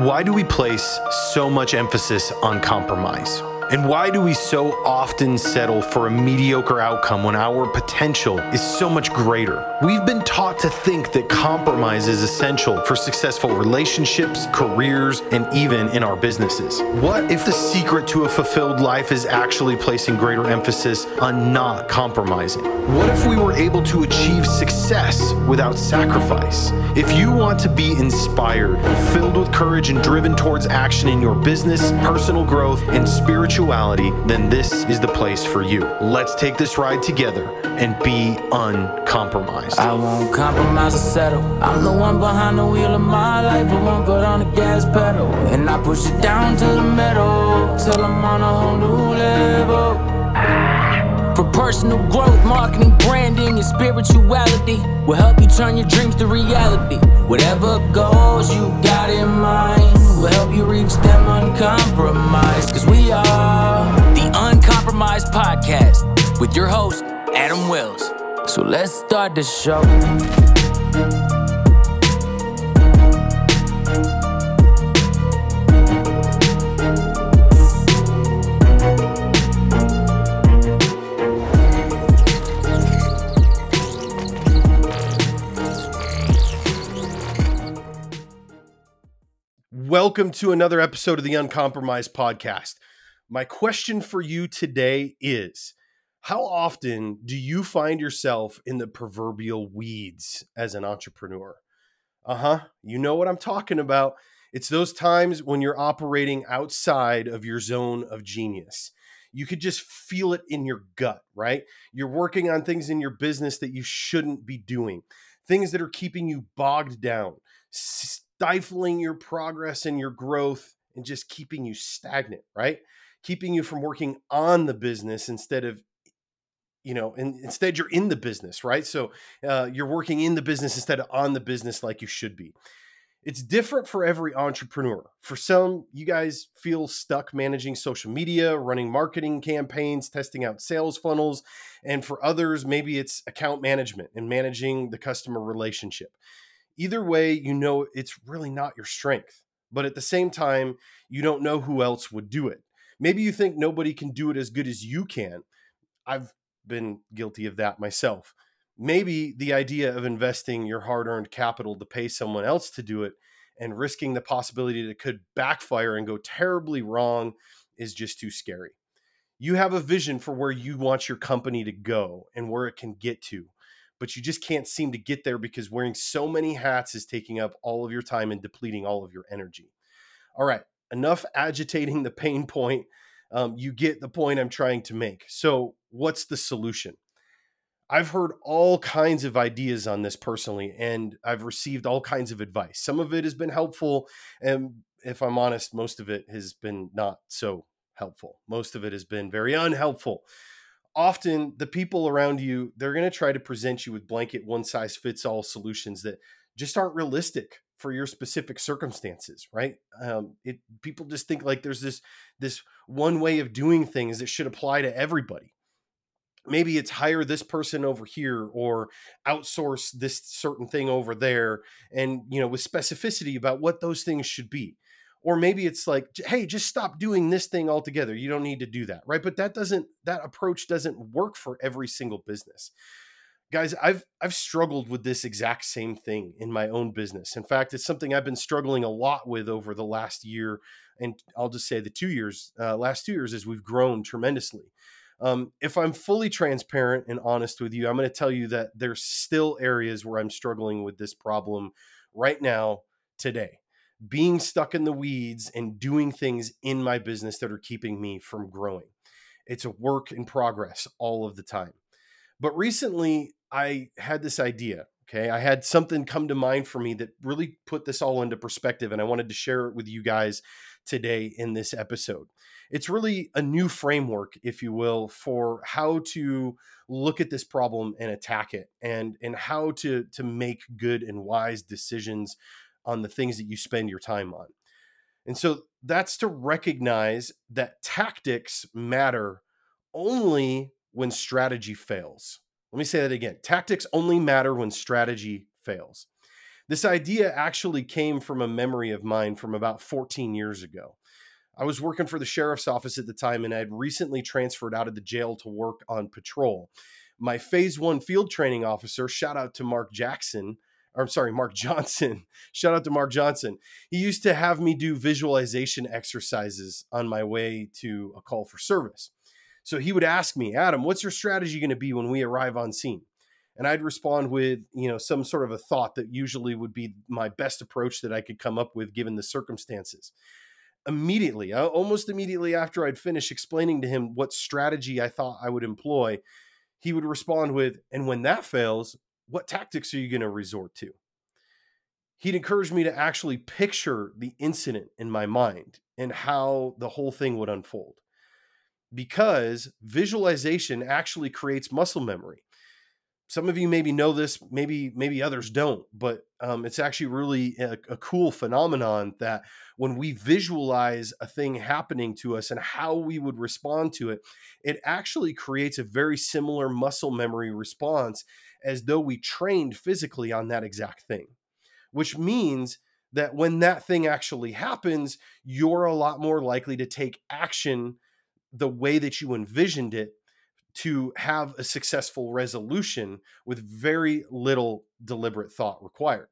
Why do we place so much emphasis on compromise? And why do we so often settle for a mediocre outcome when our potential is so much greater? We've been taught to think that compromise is essential for successful relationships, careers, and even in our businesses. What if the secret to a fulfilled life is actually placing greater emphasis on not compromising? What if we were able to achieve success without sacrifice? If you want to be inspired, filled with courage, and driven towards action in your business, personal growth, and spiritual spirituality, then this is the place for you. Let's take this ride together and be uncompromised. I won't compromise or settle. I'm the one behind the wheel of my life. I won't put on the gas pedal. And I push it down to the metal till I'm on a whole new level. For personal growth, marketing, branding, and spirituality will help you turn your dreams to reality. Whatever goals you got in mind will help you reach them uncompromised. Cause we with your host, Adam Wells. So let's start the show. Welcome to another episode of the Uncompromised Podcast. My question for you today is How often do you find yourself in the proverbial weeds as an entrepreneur? Uh huh. You know what I'm talking about. It's those times when you're operating outside of your zone of genius. You could just feel it in your gut, right? You're working on things in your business that you shouldn't be doing, things that are keeping you bogged down stifling your progress and your growth and just keeping you stagnant, right? Keeping you from working on the business instead of you know and instead you're in the business right so uh, you're working in the business instead of on the business like you should be it's different for every entrepreneur for some you guys feel stuck managing social media running marketing campaigns testing out sales funnels and for others maybe it's account management and managing the customer relationship either way, you know it's really not your strength. But at the same time, you don't know who else would do it. Maybe you think nobody can do it as good as you can. I've been guilty of that myself. Maybe the idea of investing your hard earned capital to pay someone else to do it and risking the possibility that it could backfire and go terribly wrong is just too scary. You have a vision for where you want your company to go and where it can get to but you just can't seem to get there because wearing so many hats is taking up all of your time and depleting all of your energy. All right, enough agitating the pain point. Um, you get the point I'm trying to make. So, what's the solution? I've heard all kinds of ideas on this personally, and I've received all kinds of advice. Some of it has been helpful, and if I'm honest, most of it has been not so helpful. Most of it has been very unhelpful often the people around you they're going to try to present you with blanket one size fits all solutions that just aren't realistic for your specific circumstances right? Um, it people just think like there's this this one way of doing things that should apply to everybody. Maybe it's hire this person over here or outsource this certain thing over there and you know with specificity about what those things should be. Or maybe it's like hey just stop doing this thing altogether. You don't need to do that right? But that doesn't that approach doesn't work for every single business guys i've i've struggled with this exact same thing in my own business in fact it's something i've been struggling a lot with over the last year and i'll just say the two years uh, last two years as we've grown tremendously um, if i'm fully transparent and honest with you i'm going to tell you that there's still areas where i'm struggling with this problem right now today being stuck in the weeds and doing things in my business that are keeping me from growing. It's a work in progress all of the time. But recently, I had this idea. Okay. I had something come to mind for me that really put this all into perspective, and I wanted to share it with you guys today in this episode. It's really a new framework, if you will, for how to look at this problem and attack it and, and how to, to make good and wise decisions on the things that you spend your time on. And so that's to recognize that tactics matter only when strategy fails. Let me say that again. Tactics only matter when strategy fails. This idea actually came from a memory of mine from about 14 years ago. I was working for the sheriff's office at the time and I had recently transferred out of the jail to work on patrol. My phase one field training officer, shout out to Mark Jackson, or I'm sorry, Mark Johnson. Shout out to Mark Johnson. He used to have me do visualization exercises on my way to a call for service. So he would ask me, Adam, what's your strategy going to be when we arrive on scene? And I'd respond with, you know, some sort of a thought that usually would be my best approach that I could come up with given the circumstances. Immediately, uh, almost immediately after I'd finished explaining to him what strategy I thought I would employ, he would respond with, and when that fails, what tactics are you going to resort to? He'd encourage me to actually picture the incident in my mind and how the whole thing would unfold. Because visualization actually creates muscle memory. Some of you maybe know this maybe maybe others don't but um, it's actually really a, a, cool phenomenon that when we visualize a thing happening to us and how we would respond to it it actually creates a very similar muscle memory response as though we trained physically on that exact thing which means that when that thing actually happens you're a lot more likely to take action the way that you envisioned it to have a successful resolution with very little deliberate thought required.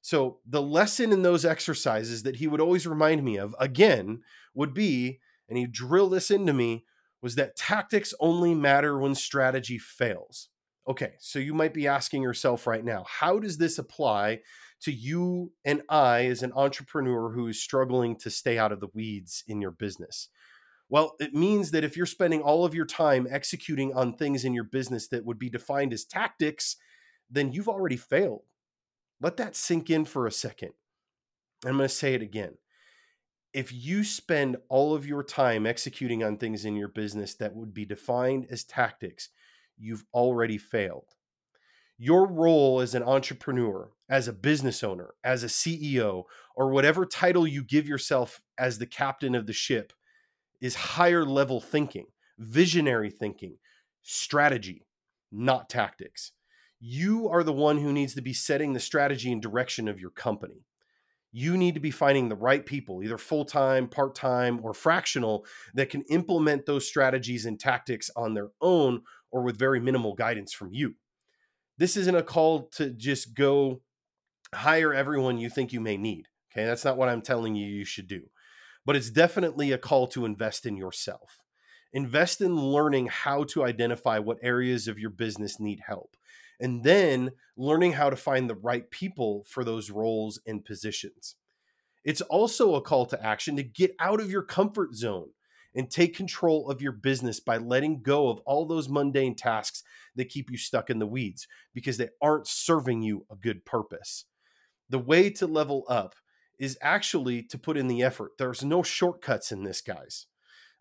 So, the lesson in those exercises that he would always remind me of again would be, and he drilled this into me, was that tactics only matter when strategy fails. Okay, so you might be asking yourself right now, how does this apply to you and I as an entrepreneur who is struggling to stay out of the weeds in your business? Well, it means that if you're spending all of your time executing on things in your business that would be defined as tactics, then you've already failed. Let that sink in for a second. I'm going to say it again. If you spend all of your time executing on things in your business that would be defined as tactics, you've already failed. Your role as an entrepreneur, as a business owner, as a CEO, or whatever title you give yourself as the captain of the ship is higher level thinking, visionary thinking, strategy, not tactics. You are the one who needs to be setting the strategy and direction of your company. You need to be finding the right people, either full time, part time, or fractional, that can implement those strategies and tactics on their own or with very minimal guidance from you. This isn't a call to just go hire everyone you think you may need. Okay, that's not what I'm telling you you should do but it's definitely a call to invest in yourself. Invest in learning how to identify what areas of your business need help, and then learning how to find the right people for those roles and positions. It's also a call to action to get out of your comfort zone and take control of your business by letting go of all those mundane tasks that keep you stuck in the weeds because they aren't serving you a good purpose. The way to level up is actually to put in the effort. There's no shortcuts in this, guys.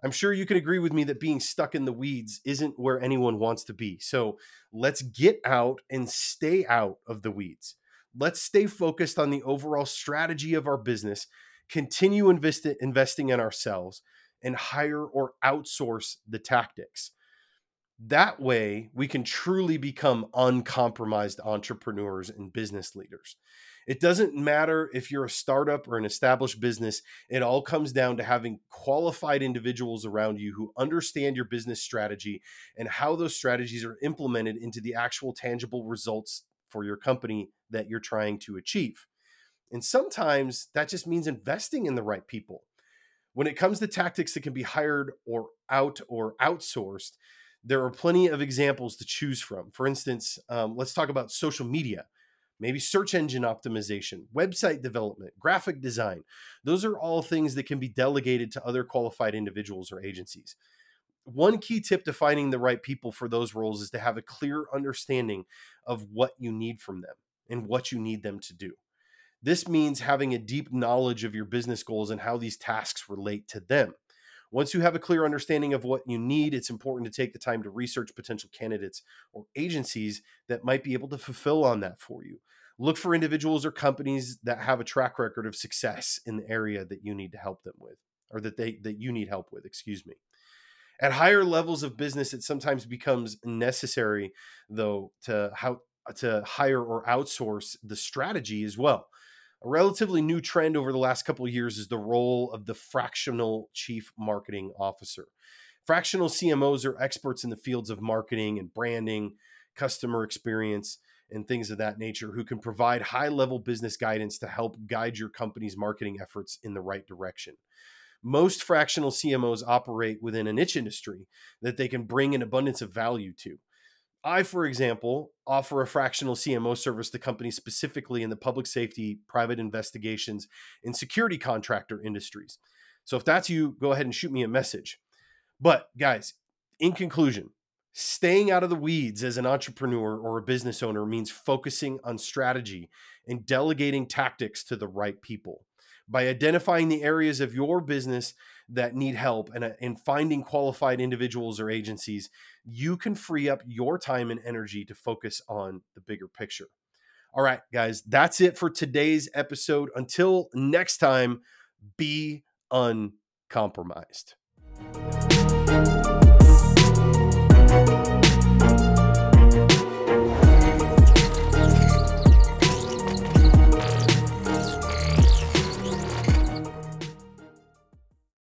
I'm sure you can agree with me that being stuck in the weeds isn't where anyone wants to be. So let's get out and stay out of the weeds. Let's stay focused on the overall strategy of our business, continue invest- investing in ourselves, and hire or outsource the tactics. That way, we can truly become uncompromised entrepreneurs and business leaders. It doesn't matter if you're a startup or an established business, it all comes down to having qualified individuals around you who understand your business strategy and how those strategies are implemented into the actual tangible results for your company that you're trying to achieve. And sometimes that just means investing in the right people. When it comes to tactics that can be hired or out or outsourced, there are plenty of examples to choose from. For instance, um, let's talk about social media maybe search engine optimization, website development, graphic design. Those are all things that can be delegated to other qualified individuals or agencies. One key tip to finding the right people for those roles is to have a clear understanding of what you need from them and what you need them to do. This means having a deep knowledge of your business goals and how these tasks relate to them. Once you have a clear understanding of what you need, it's important to take the time to research potential candidates or agencies that might be able to fulfill on that for you. Look for individuals or companies that have a track record of success in the area that you need to help them with or that they that you need help with, excuse me. At higher levels of business, it sometimes becomes necessary though to how to hire or outsource the strategy as well. A relatively new trend over the last couple of years is the role of the fractional chief marketing officer. Fractional CMOs are experts in the fields of marketing and branding, customer experience, and things of that nature who can provide high level business guidance to help guide your company's marketing efforts in the right direction. Most fractional CMOs operate within a niche industry that they can bring an abundance of value to. I, for example, offer a fractional CMO service to companies specifically in the public safety, private investigations, and security contractor industries. So if that's you, go ahead and shoot me a message. But guys, in conclusion, staying out of the weeds as an entrepreneur or a business owner means focusing on strategy and delegating tactics to the right people. By identifying the areas of your business that need help and, uh, in finding qualified individuals or agencies, you can free up your time and energy to focus on the bigger picture. All right, guys, that's it for today's episode. Until next time, be uncompromised.